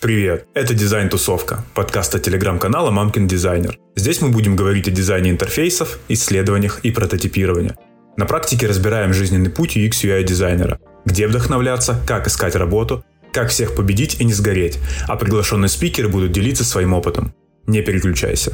Привет, это Дизайн-тусовка, подкаст от телеграм-канала «Мамкин дизайнер». Здесь мы будем говорить о дизайне интерфейсов, исследованиях и прототипировании. На практике разбираем жизненный путь UX UI дизайнера, где вдохновляться, как искать работу, как всех победить и не сгореть, а приглашенные спикеры будут делиться своим опытом. Не переключайся.